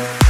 Bye.